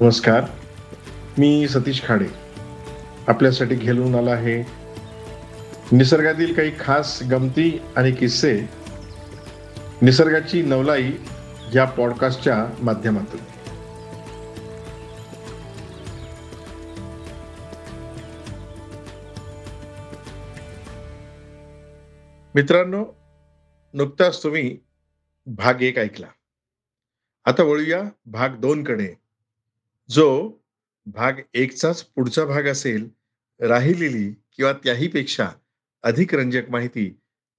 नमस्कार मी सतीश खाडे. आपल्यासाठी घेऊन आला आहे निसर्गातील काही खास गमती आणि किस्से. निसर्गाची नवलाई या पॉडकास्टच्या माध्यमातून. मित्रांनो नुकताच तुम्ही भाग एक ऐकला. आता वळूया भाग दोन कडे. जो भाग एकचाच पुढचा भाग असेल राहिलेली किंवा त्याही पेक्षा अधिक रंजक माहिती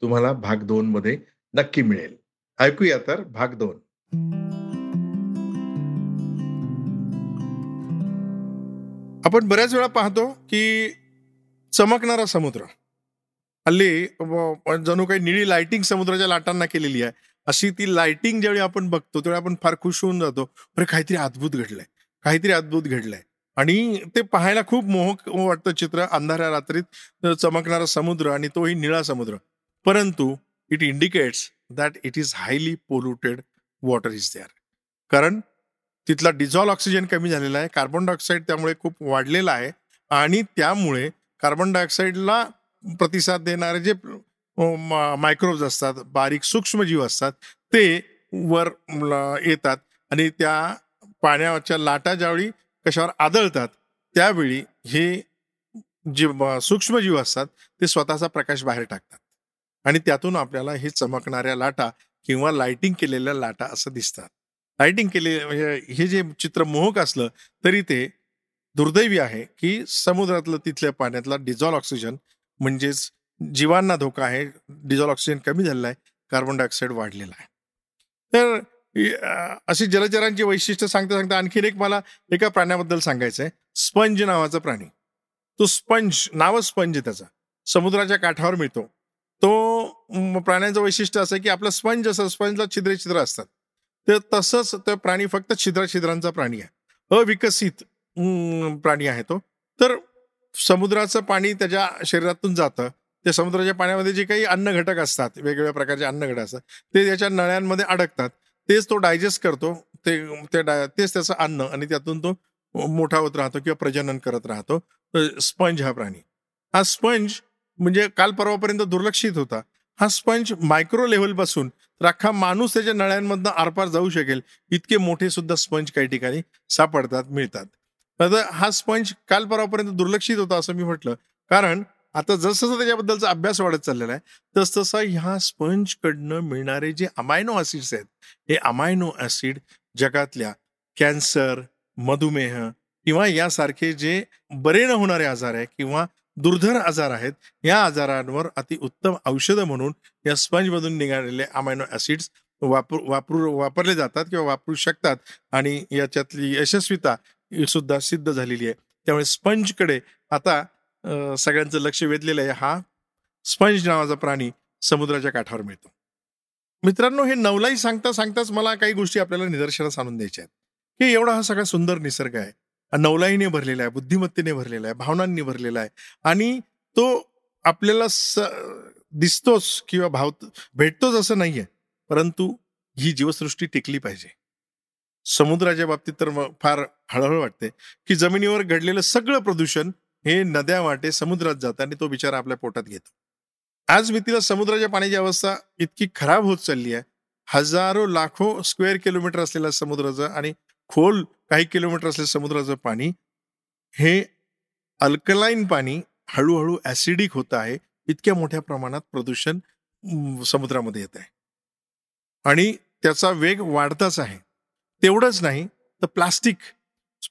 तुम्हाला भाग दोन मध्ये नक्की मिळेल. ऐकूया तर भाग दोन. आपण बऱ्याच वेळा पाहतो की चमकणारा समुद्र. हल्ली जणू काही निळी लाइटिंग समुद्राच्या लाटांना केलेली आहे. अशी ती लाइटिंग ज्यावेळी आपण बघतो त्यावेळी आपण फार खुश होऊन जातो. अरे काहीतरी अद्भुत घडलंय. काहीतरी अद्भुत घडलंय. आणि ते पाहायला खूप मोहक वाटतं चित्र. अंधाऱ्या रात्रीत चमकणारा समुद्र आणि तोही निळा समुद्र. परंतु it indicates that it is highly polluted water is there कारण तिथला डिझॉल ऑक्सिजन कमी झालेला आहे. कार्बन डायऑक्साईड त्यामुळे खूप वाढलेला आहे. आणि त्यामुळे कार्बन डायऑक्साईडला प्रतिसाद देणारे जे मायक्रोब्स असतात बारीक सूक्ष्मजीव असतात ते वर येतात. आणि त्या पाण्याच्या लाटा ज्यावेळी कशावर आदळतात त्यावेळी हे जे सूक्ष्मजीव असतात ते स्वतःचा प्रकाश बाहेर टाकतात. आणि त्यातून आपल्याला हे चमकणाऱ्या लाटा किंवा लाइटिंग केलेल्या लाटा असं दिसतात. लाइटिंग केले म्हणजे हे जे चित्र मोहक असलं तरी ते दुर्दैवी आहे की समुद्रातलं तिथल्या पाण्यातला डिझॉल ऑक्सिजन म्हणजेच जीवांना धोका आहे डिझॉल ऑक्सिजन कमी झालेला आहे कार्बन डायऑक्साईड वाढलेला आहे. तर अशी जलचरांची वैशिष्ट्य सांगता सांगता आणखीन एक मला एका प्राण्याबद्दल सांगायचं आहे स्पंज नावाचा प्राणी. तो स्पंज नावच स्पंज त्याचा. समुद्राच्या काठावर मिळतो. तो प्राण्यांचं वैशिष्ट्य असं की आपला स्पंज असं स्पंजला छिद्रे छिद्र असतात. तर तसंच तो प्राणी फक्त छिद्र छिद्रांचा प्राणी आहे. अविकसित प्राणी आहे तो. तर समुद्राचं पाणी त्याच्या शरीरातून जातं. त्या समुद्राच्या पाण्यामध्ये जे काही अन्न घटक असतात वेगवेगळ्या प्रकारचे अन्न घटक असतात ते त्याच्या नळ्यांमध्ये अडकतात. तेच तो डायजेस्ट करतो ते तेच त्याचं अन्न आणि त्यातून तो मोठा होत राहतो किंवा प्रजनन करत राहतो. स्पंज हा प्राणी. हा स्पंज म्हणजे काल परवापर्यंत दुर्लक्षित होता. हा स्पंज मायक्रो लेवलपासून तर अख्खा माणूस त्याच्या नळ्यांमधनं आरपार जाऊ शकेल इतके मोठे सुद्धा स्पंज काही ठिकाणी सापडतात मिळतात. हा स्पंज काल परवापर्यंत दुर्लक्षित होता असं मी म्हटलं. कारण आता जसं त्याच्याबद्दलचा अभ्यास वाढत चाललेला आहे तसतसा ह्या स्पंजकडनं मिळणारे जे अमायनो ऍसिड्स आहेत हे अमायनो ऍसिड जगातल्या कॅन्सर मधुमेह किंवा यासारखे जे बरे न होणारे आजार आहे किंवा दुर्धर आजार आहेत या आजारांवर अति उत्तम औषधं म्हणून या स्पंजमधून निघालेले अमायनो ऍसिड्स वापर वापरू वापरले जातात किंवा वापरू शकतात आणि याच्यातली यशस्वीता सुद्धा सिद्ध झालेली आहे. त्यामुळे स्पंजकडे आता सगळ्यांचं लक्ष वेधलेलं आहे हा. स्पंज नावाचा प्राणी समुद्राच्या काठावर मिळतो. मित्रांनो हे नवलाई सांगता सांगताच मला काही गोष्टी आपल्याला निदर्शनास आणून द्यायच्या आहेत. की एवढा हा सगळा सुंदर निसर्ग आहे. नवलाईने भरलेला आहे बुद्धिमत्तेने भरलेला आहे भावनांनी भरलेला आहे आणि तो आपल्याला स दिसतोच किंवा भाव भेटतोच असं नाहीये. परंतु ही जीवसृष्टी टिकली पाहिजे. समुद्राच्या बाबतीत तर फार हळहळ वाटते की जमिनीवर घडलेलं सगळं प्रदूषण हे नद्या वाटे समुद्रात जातं आणि तो बिचारा आपल्या पोटात घेतो. आज मी तिला समुद्राच्या पाण्याची अवस्था इतकी खराब होत चालली आहे. हजारो लाखो स्क्वेअर किलोमीटर असलेला समुद्राचं आणि खोल काही किलोमीटर असलेलं समुद्राचं पाणी हे अल्कलाईन पाणी हळूहळू ऍसिडिक होत आहे. इतक्या मोठ्या प्रमाणात प्रदूषण समुद्रामध्ये येत आहे. आणि त्याचा वेग वाढताच आहे. तेवढंच नाही तर प्लास्टिक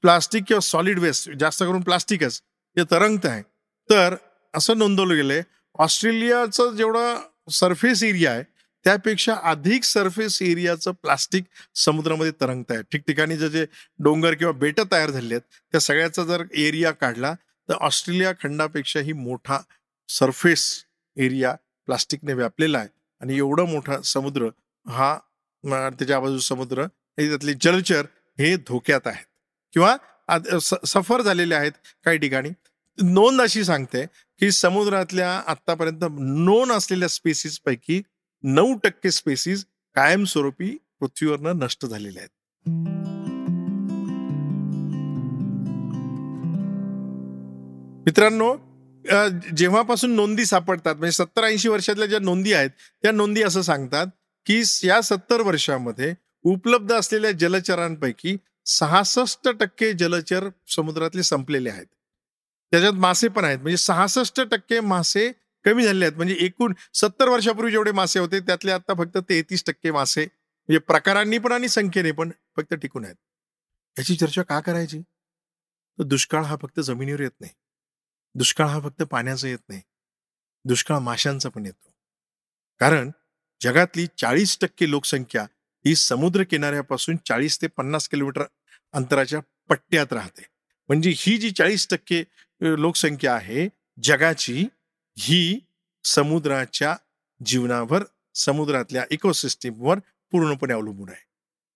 प्लास्टिक किंवा सॉलिड वेस्ट जास्त करून प्लास्टिकच हे तरंगत आहे. तर असं नोंदवलं गेलंय ऑस्ट्रेलियाचं जेवढं सरफेस एरिया आहे त्यापेक्षा अधिक सरफेस एरियाचं प्लास्टिक समुद्रामध्ये तरंगत आहे. ठिकठिकाणी जे जे डोंगर किंवा बेट तयार झाली आहेत त्या सगळ्याचा जर एरिया काढला तर ऑस्ट्रेलिया खंडापेक्षाही मोठा सरफेस एरिया प्लास्टिकने व्यापलेला आहे. आणि एवढं मोठा समुद्र हा त्याच्या बाजू समुद्र त्यातले जलचर हे धोक्यात आहेत. किंवा सफर झालेले आहेत काही ठिकाणी. नोंद अशी सांगते की समुद्रातल्या आतापर्यंत नोंद असलेल्या स्पेसीस पैकी नऊ टक्के स्पेसिस कायमस्वरूपी पृथ्वीवरनं नष्ट झालेल्या आहेत. मित्रांनो जेव्हापासून नोंदी सापडतात म्हणजे सत्तर ऐंशी वर्षातल्या ज्या नोंदी आहेत त्या नोंदी असं सांगतात की या सत्तर वर्षामध्ये उपलब्ध असलेल्या जलचरांपैकी सहासष्ट टक्के जलचर समुद्रातले संपलेले आहेत. त्याच्यात मासे पण आहेत. म्हणजे सहासष्ट टक्के मासे कमी झालेले आहेत. म्हणजे एकूण सत्तर वर्षापूर्वी जेवढे मासे होते त्यातले आता फक्त तेहतीस टक्के मासे म्हणजे प्रकारांनी पण आणि संख्येने पण फक्त टिकून आहेत. याची चर्चा का करायची? तर दुष्काळ हा फक्त जमिनीवर येत नाही. दुष्काळ हा फक्त पाण्याचा येत नाही. दुष्काळ माशांचा पण येतो. कारण जगातली चाळीस टक्के लोकसंख्या ही समुद्र किनाऱ्यापासून चाळीस ते पन्नास किलोमीटर अंतराच्या पट्ट्यात राहते. म्हणजे ही जी चाळीस टक्के लोकसंख्या आहे जगाची ही समुद्राच्या जीवनावर समुद्रातल्या इकोसिस्टीमवर पूर्णपणे अवलंबून आहे.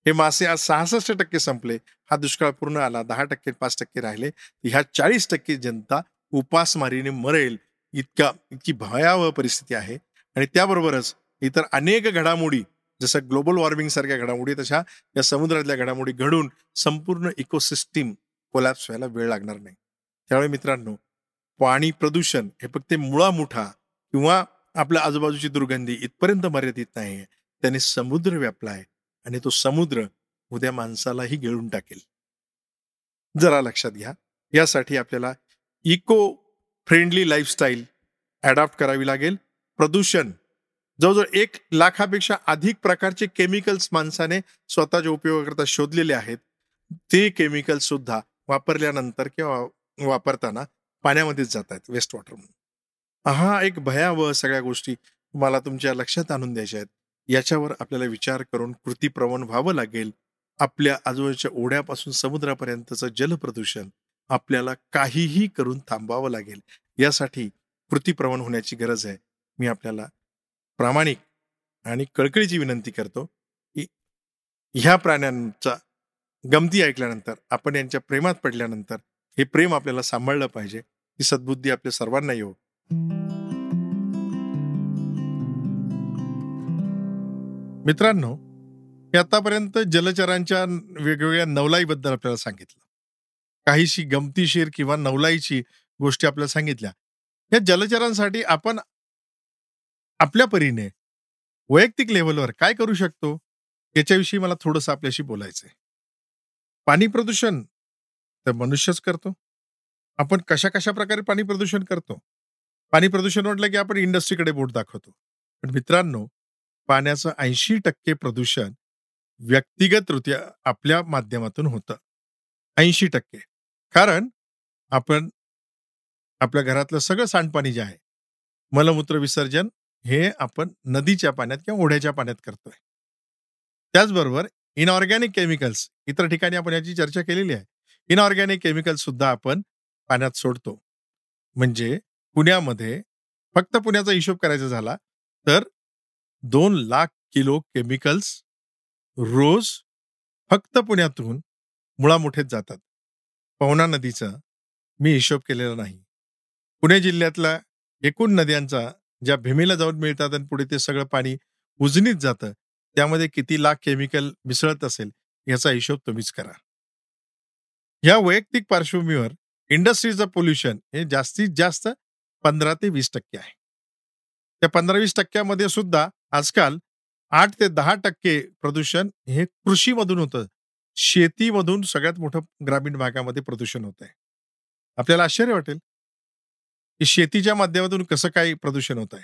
हे मासे आज सहासष्ट टक्के संपले. हा दुष्काळ पूर्ण आला दहा टक्के पाच टक्के राहिले. ह्या चाळीस टक्के जनता उपासमारीने मरेल इतका इतकी भयावह परिस्थिती आहे. आणि त्याबरोबरच इतर अनेक घडामोडी जसं ग्लोबल वॉर्मिंग सारख्या घडामोडी तशा या समुद्रातल्या घडामोडी घडून संपूर्ण इकोसिस्टीम कोलॅप्स व्हायला वेळ लागणार नाही. त्यामुळे मित्रांनो पाणी प्रदूषण हे फक्त मुळामुठा किंवा आपल्या आजूबाजूची दुर्गंधी इथपर्यंत मर्यादित नाही त्याने समुद्र व्यापला आहे आणि तो समुद्र उद्या माणसालाही गिळून टाकेल. जरा लक्षात घ्या. यासाठी आपल्याला इको फ्रेंडली लाईफस्टाईल ॲडॉप्ट करावी लागेल. प्रदूषण जवळजवळ एक लाखापेक्षा अधिक प्रकारचे केमिकल्स माणसाने स्वतःच्या उपयोगाकरता शोधलेले आहेत. ते केमिकल्स सुद्धा वापरल्यानंतर किंवा वापरताना पाण्यामध्येच जात आहेत वेस्ट वॉटर म्हणून. हा एक भयावह सगळ्या गोष्टी मला तुमच्या लक्षात आणून द्यायच्या आहेत. याच्यावर आपल्याला विचार करून कृतीप्रवण व्हावं लागेल. आपल्या आजूबाजूच्या ओढ्यापासून समुद्रापर्यंतचं जलप्रदूषण आपल्याला काहीही करून थांबावं लागेल. यासाठी कृतीप्रवण होण्याची गरज आहे. मी आपल्याला प्रामाणिक आणि कळकळीची विनंती करतो की ह्या प्राण्यांचा गमती ऐकल्यानंतर आपण यांच्या प्रेमात पडल्यानंतर हे प्रेम आपल्याला सांभाळलं पाहिजे. ही सद्बुद्धी आपल्या सर्वांना येऊ हो. मित्रांनो मी आतापर्यंत जलचरांच्या वेगवेगळ्या नवलाईबद्दल आपल्याला सांगितलं. काहीशी गमतीशीर किंवा नवलाईची गोष्टी आपल्याला सांगितल्या. या जलचरांसाठी आपण आपल्या परीने वैयक्तिक लेवलवर काय करू शकतो याच्याविषयी मला थोडंसं आपल्याशी बोलायचंय. पाणी प्रदूषण तर मनुष्यच करतो. आपण कशा कशा प्रकारे पाणी प्रदूषण करतो? पाणी प्रदूषण म्हटलं की आपण इंडस्ट्रीकडे बोट दाखवतो. पण मित्रांनो पाण्याचं ऐंशी टक्के प्रदूषण व्यक्तिगतरित्या आपल्या माध्यमातून होतं. ऐंशी टक्के. कारण आपण आपल्या घरातलं सगळं सांडपाणी जे आहे मलमूत्र विसर्जन हे आपण नदीच्या पाण्यात किंवा ओढ्याच्या पाण्यात करतोय. त्याचबरोबर इनऑर्गॅनिक केमिकल्स इतर ठिकाणी आपण याची चर्चा केलेली आहे. इनऑर्गॅनिक केमिकल्स सुद्धा आपण पाण्यात सोडतो. म्हणजे पुण्यामध्ये फक्त पुण्याचा हिशोब करायचा झाला तर दोन लाख किलो केमिकल्स रोज फक्त पुण्यातून मुळामुठेत जातात. पवना नदीचा मी हिशोब केलेला नाही. पुणे जिल्ह्यातल्या एकूण नद्यांचा ज्या भीमेला जाऊन मिळतात आणि पुढे ते सगळं पाणी उजनीत जातं त्यामध्ये किती लाख केमिकल मिसळत असेल याचा हिशोब तुम्हीच करा. या वैयक्तिक पार्श्वभूमीवर इंडस्ट्रीचं पोल्युशन हे जास्तीत जास्त पंधरा ते वीस टक्के आहे. त्या पंधरा वीस टक्क्यामध्ये सुद्धा आजकाल आठ ते दहा टक्के प्रदूषण हे कृषीमधून होतं. शेतीमधून सगळ्यात मोठं ग्रामीण भागामध्ये प्रदूषण होत आहे आपल्याला आश्चर्य वाटेल की शेतीच्या माध्यमातून कसं काय प्रदूषण होत आहे?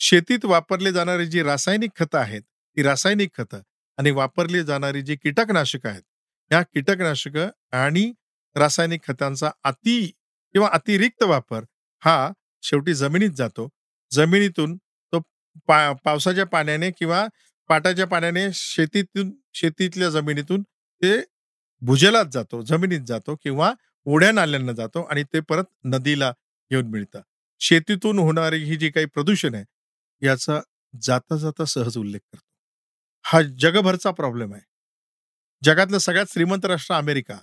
शेतीत वापरले जाणारी जी रासायनिक खतं आहेत ती रासायनिक खतं आणि वापरली जाणारी जी कीटकनाशकं आहेत या कीटकनाशकं आणि रासायनिक खतांचा अति किंवा अतिरिक्त वापर हा शेवटी जमिनीत जातो. जमिनीतून तो पा पावसाच्या पाण्याने किंवा पाटाच्या पाण्याने शेतीतून शेतीतल्या जमिनीतून ते भुजलात जातो जमिनीत जातो किंवा ओढ्या नाल्यांना जातो आणि ते परत नदीला घेऊन मिळतात शेतीतून होणारी ही जी काही प्रदूषण आहे याचा जाता जाता सहज उल्लेख करतो. हा जगभरचा प्रॉब्लेम आहे. जगातलं सगळ्यात श्रीमंत राष्ट्र अमेरिका.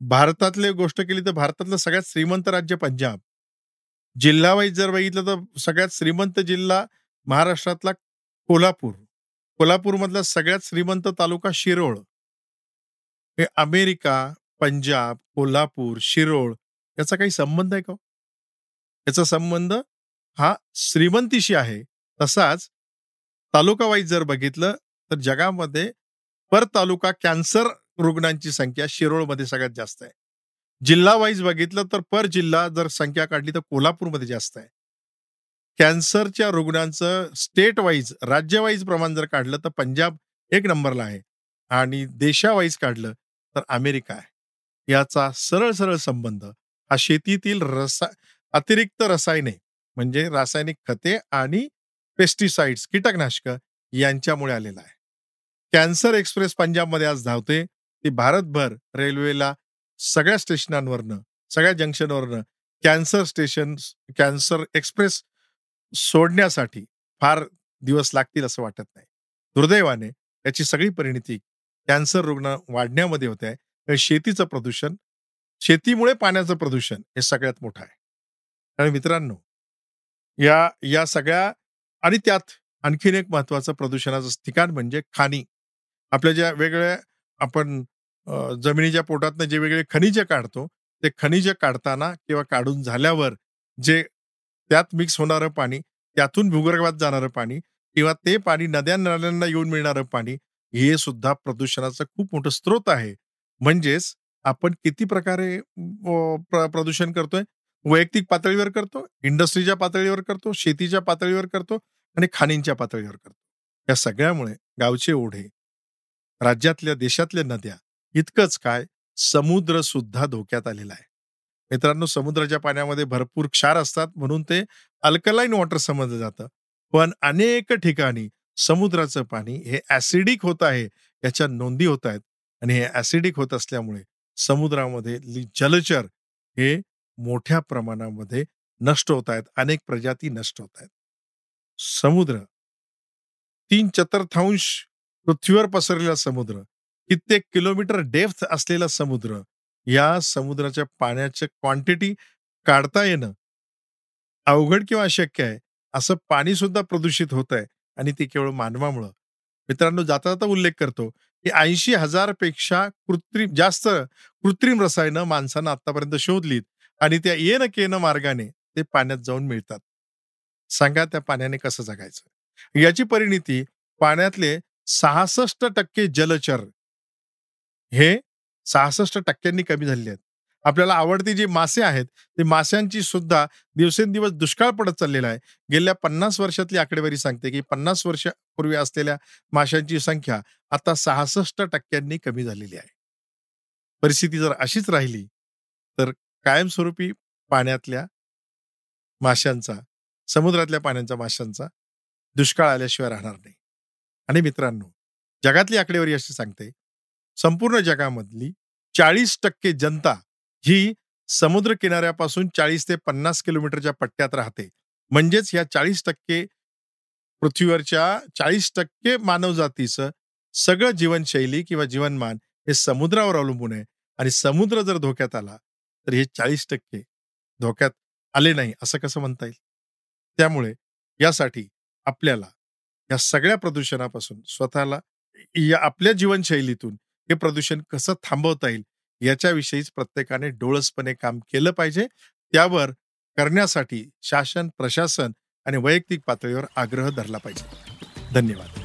भारतातले गोष्ट केली तर भारतातलं सगळ्यात श्रीमंत राज्य पंजाब. जिल्हावाईज जर बघितलं तर सगळ्यात श्रीमंत जिल्हा महाराष्ट्रातला कोल्हापूर. कोल्हापूरमधला सगळ्यात श्रीमंत तालुका शिरोळ. हे अमेरिका पंजाब कोल्हापूर शिरोळ याचा काही संबंध आहे का हो? याचा संबंध हा श्रीमंतीशी आहे. तसाच तालुका वाईज जर बघितलं तर जगामध्ये पर तालुका कॅन्सर रुग्णांची संख्या शिरोळमध्ये सगळ्यात जास्त आहे. जिल्हा वाईज बघितलं तर पर जिल्हा जर संख्या काढली तर कोल्हापूरमध्ये जास्त आहे. कॅन्सरच्या रुग्णांचं स्टेट वाईज राज्य वाईज प्रमाण जर काढलं तर पंजाब एक नंबरला आहे आणि देशावाईज काढलं तर अमेरिका आहे. याचा सरळ सरळ संबंध हा शेतीतील रसा अतिरिक्त रसायने म्हणजे रासायनिक खते आणि पेस्टिसाइड्स कीटकनाशक यांच्यामुळे आलेला आहे. कॅन्सर एक्सप्रेस पंजाबमध्ये आज धावते ती भारतभर रेल्वेला सगळ्या स्टेशनांवरनं सगळ्या जंक्शनवरनं कॅन्सर स्टेशन कॅन्सर एक्सप्रेस सोडण्यासाठी फार दिवस लागतील असं वाटत नाही. दुर्दैवाने याची सगळी परिणिती कॅन्सर रुग्ण वाढण्यामध्ये होत. आहे शेतीचं प्रदूषण शेतीमुळे पाण्याचं प्रदूषण हे सगळ्यात मोठं आहे. आणि मित्रांनो या या सगळ्या आणि त्यात आणखीन एक महत्वाचं प्रदूषणाचं ठिकाण म्हणजे खाणी. आपल्या ज्या वेगळ्या आपण जमिनीच्या पोटातनं जे वेगळे खनिज काढतो ते खनिज काढताना किंवा काढून झाल्यावर जे त्यात मिक्स होणारं पाणी त्यातून भूगर्भात जाणारं पाणी किंवा ते पाणी नद्या नाल्यांना येऊन मिळणारं पाणी हे सुद्धा प्रदूषणाचं खूप मोठं स्रोत आहे. म्हणजेच आपण किती प्रकारे प्रदूषण करतोय? वैयक्तिक पातळीवर करतो इंडस्ट्रीच्या पातळीवर करतो शेतीच्या पातळीवर करतो आणि खाणींच्या पातळीवर करतो. या सगळ्यामुळे गावचे ओढे राज्यातल्या देशातल्या नद्या इतकंच काय समुद्र सुद्धा धोक्यात आलेला आहे. मित्रांनो समुद्राच्या पाण्यामध्ये भरपूर क्षार असतात म्हणून ते अल्कलाईन वॉटर समजलं जातं. पण अनेक ठिकाणी समुद्राचं पाणी हे ऍसिडिक होत आहे याच्या नोंदी होत आहेत आणि हे ऍसिडिक होत असल्यामुळे समुद्रामध्ये जलचर हे मोठ्या प्रमाणामध्ये नष्ट होत आहेत. अनेक प्रजाती नष्ट होत आहेत. समुद्र. तीन चतुर्थांश पृथ्वीवर पसरलेला समुद्र. कित्येक किलोमीटर डेप्थ असलेला समुद्र. या समुद्राच्या पाण्याच्या क्वांटिटी काढता येणं अवघड किंवा अशक्य आहे. असं पाणी सुद्धा प्रदूषित होत आहे आणि ते केवळ मानवामुळं. मित्रांनो जाता जाता उल्लेख करतो की ऐंशी हजारपेक्षा कृत्रिम जास्त कृत्रिम रसायनं माणसानं आतापर्यंत शोधलीत. आणि त्या येन केन मार्गाने ते पाण्यात जाऊन मिळतात. सांगा त्या पाण्याने कसं जगायचं? याची परिणिती पाण्यातले सहासष्ट टक्के जलचर हे सहासष्ट टक्क्यांनी कमी झालेले आहेत. आपल्याला आवडती जी मासे आहेत ते माशांची सुद्धा दिवसेंदिवस दुष्काळ पडत चाललेला आहे. गेल्या पन्नास वर्षातली आकडेवारी सांगते की पन्नास वर्षापूर्वी असलेल्या माशांची संख्या आता सहासष्ट टक्क्यांनी कमी झालेली आहे. परिस्थिती जर अशीच राहिली तर कायमस्वरूपी पाण्यातल्या माशांचा समुद्रातल्या पाण्याच्या माशांचा दुष्काळ आल्याशिवाय राहणार नाही. आणि मित्रांनो जगातली आकडेवारी अशी सांगते संपूर्ण जगामधली चाळीस टक्के जनता ही समुद्र किनाऱ्यापासून चाळीस ते पन्नास किलोमीटरच्या पट्ट्यात राहते. म्हणजेच ह्या चाळीस टक्के पृथ्वीवरच्या चाळीस टक्के मानवजातीचं सगळं जीवनशैली किंवा जीवनमान हे समुद्रावर अवलंबून आहे. आणि समुद्र जर धोक्यात आला तर हे चाळीस टक्के धोक्यात आले नाही असं कसं म्हणता येईल? त्यामुळे यासाठी आपल्याला या सगळ्या प्रदूषणापासून स्वतःला या आपल्या जीवनशैलीतून हे प्रदूषण कसं थांबवता येईल याच्याविषयीच प्रत्येकाने डोळसपणे काम केलं पाहिजे. त्यावर करण्यासाठी शासन प्रशासन आणि वैयक्तिक पातळीवर आग्रह धरला पाहिजे. धन्यवाद.